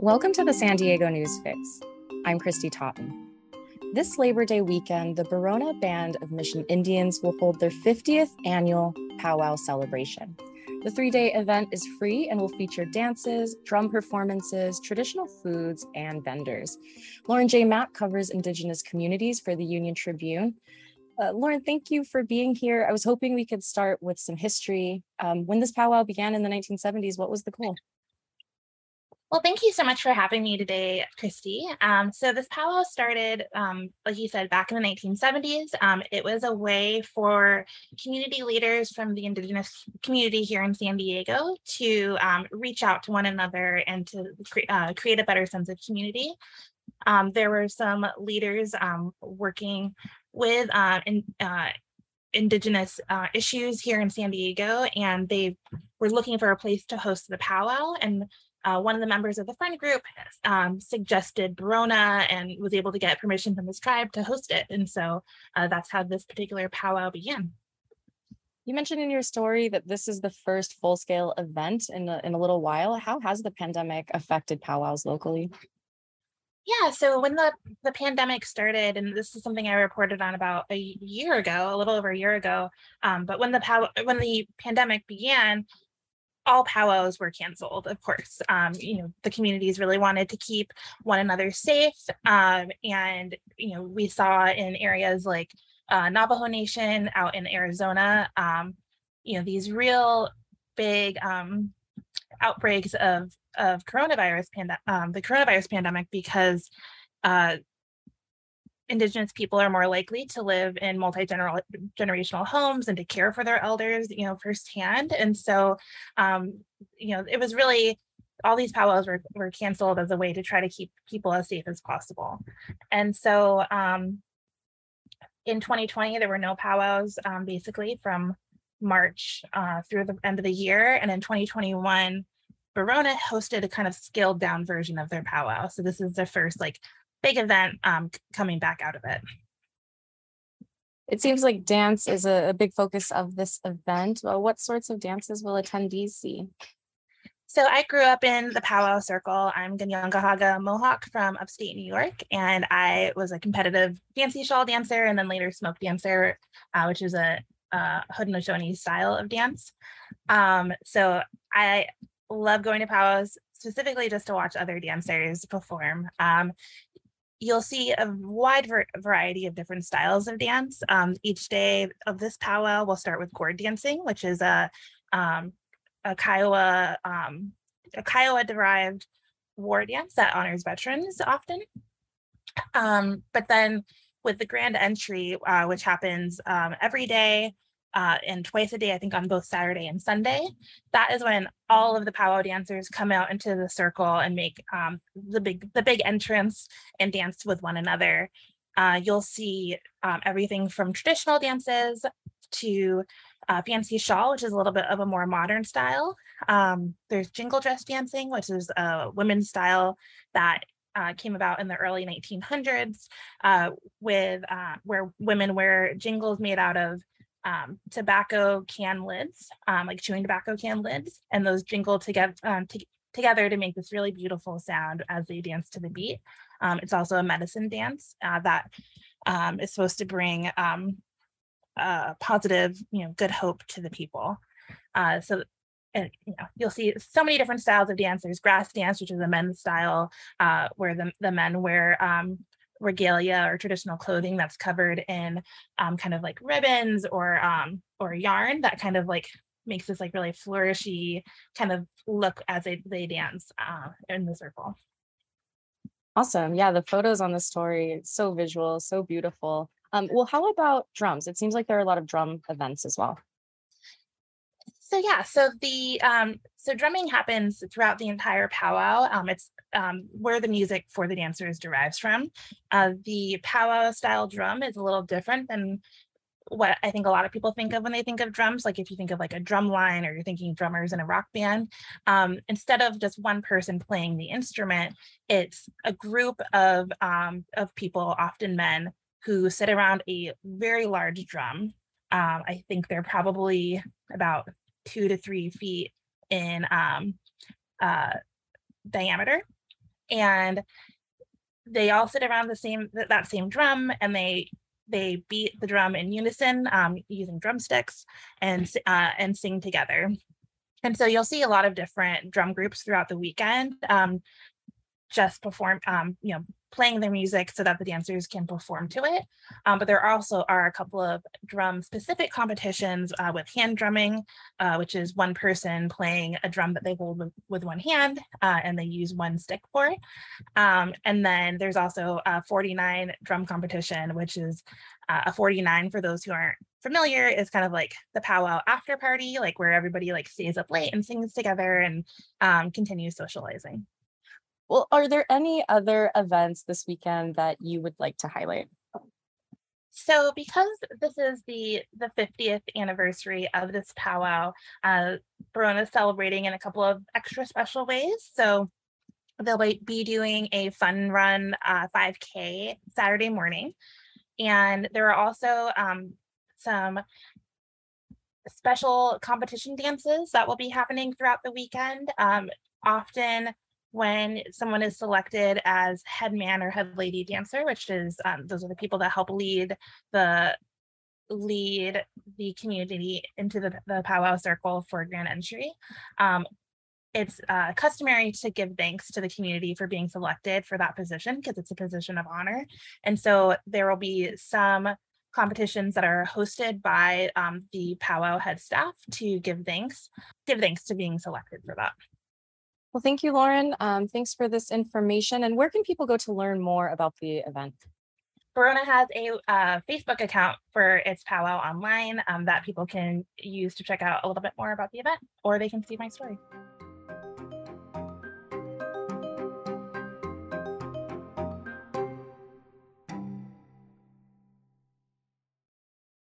Welcome to the San Diego News Fix. I'm Christy Totten. This Labor Day weekend, the Barona Band of Mission Indians will hold their 50th annual powwow celebration. The three day event is free and will feature dances, drum performances, traditional foods, and vendors. Lauren J. Mapp covers Indigenous communities for the Union Tribune. Uh, Lauren, thank you for being here. I was hoping we could start with some history. Um, when this powwow began in the 1970s, what was the goal? Well, thank you so much for having me today, Christy. Um, so this powwow started, um, like you said, back in the 1970s. Um, it was a way for community leaders from the Indigenous community here in San Diego to um, reach out to one another and to cre- uh, create a better sense of community. Um, there were some leaders um, working with uh, in, uh, indigenous uh, issues here in San Diego, and they were looking for a place to host the powwow. And uh, one of the members of the friend group um, suggested Barona and was able to get permission from his tribe to host it. And so uh, that's how this particular powwow began. You mentioned in your story that this is the first full scale event in a, in a little while. How has the pandemic affected powwows locally? Yeah, so when the, the pandemic started, and this is something I reported on about a year ago, a little over a year ago, um, but when the pow- when the pandemic began, all powwows were canceled, of course. Um, you know, the communities really wanted to keep one another safe. Um, and, you know, we saw in areas like uh, Navajo Nation out in Arizona, um, you know, these real big um, outbreaks of, of coronavirus, pand- um, the coronavirus pandemic, because uh, indigenous people are more likely to live in multi-generational homes and to care for their elders you know firsthand. And so um, you know it was really all these powwows were, were canceled as a way to try to keep people as safe as possible. And so um, in 2020 there were no powwows um, basically from march uh, through the end of the year. And in 2021 Barona hosted a kind of scaled down version of their powwow. So this is the first like big event um, coming back out of it. It seems like dance is a, a big focus of this event. Well, what sorts of dances will attendees see? So I grew up in the powwow circle. I'm Kanien'kehá:ka Mohawk from upstate New York, and I was a competitive fancy shawl dancer and then later smoke dancer, uh, which is a, a Haudenosaunee style of dance. Um, so I love going to powwows specifically just to watch other dancers perform. Um, you'll see a wide variety of different styles of dance. Um, each day of this powwow, we'll start with gourd dancing, which is a um, a Kiowa um, a Kiowa derived war dance that honors veterans often. Um, but then with the grand entry, uh, which happens um, every day uh, and twice a day, I think on both Saturday and Sunday. That is when all of the powwow dancers come out into the circle and make um, the big the big entrance and dance with one another. Uh, you'll see um, everything from traditional dances to uh, fancy shawl, which is a little bit of a more modern style. Um, there's jingle dress dancing, which is a women's style that uh, came about in the early 1900s, uh, with uh, where women wear jingles made out of um, tobacco can lids, um, like chewing tobacco can lids, and those jingle together um, to- together to make this really beautiful sound as they dance to the beat. Um, it's also a medicine dance uh, that um, is supposed to bring um, positive, you know, good hope to the people. Uh, so and you know you'll see so many different styles of dance there's grass dance which is a men's style uh, where the, the men wear um, regalia or traditional clothing that's covered in um, kind of like ribbons or um, or yarn that kind of like makes this like really flourishy kind of look as they, they dance uh, in the circle. Awesome. Yeah, the photos on the story, so visual, so beautiful. Um, well, how about drums? It seems like there are a lot of drum events as well. So yeah, so the um, so drumming happens throughout the entire powwow. Um, it's um, where the music for the dancers derives from. Uh, the powwow style drum is a little different than what I think a lot of people think of when they think of drums. Like if you think of like a drum line or you're thinking drummers in a rock band, um, instead of just one person playing the instrument, it's a group of um, of people, often men, who sit around a very large drum. Um, I think they're probably about two to three feet in um, uh, diameter and they all sit around the same that same drum and they they beat the drum in unison um, using drumsticks and uh, and sing together. And so you'll see a lot of different drum groups throughout the weekend. Um, just perform, um, you know, playing their music so that the dancers can perform to it. Um, but there also are a couple of drum specific competitions uh, with hand drumming, uh, which is one person playing a drum that they hold with, with one hand uh, and they use one stick for. Um, and then there's also a 49 drum competition, which is uh, a 49 for those who aren't familiar is kind of like the powwow after party, like where everybody like stays up late and sings together and um, continues socializing. Well, are there any other events this weekend that you would like to highlight? So because this is the the 50th anniversary of this powwow, uh, Barona is celebrating in a couple of extra special ways. So they'll be doing a fun run uh, 5K Saturday morning. And there are also um, some special competition dances that will be happening throughout the weekend. Um, often when someone is selected as head man or head lady dancer, which is um, those are the people that help lead the lead the community into the, the powwow circle for grand entry. Um, it's uh, customary to give thanks to the community for being selected for that position because it's a position of honor. And so there will be some competitions that are hosted by um, the powwow head staff to give thanks, give thanks to being selected for that. Well, thank you, Lauren. Um, thanks for this information. And where can people go to learn more about the event? Barona has a uh, Facebook account for its powwow online um, that people can use to check out a little bit more about the event, or they can see my story.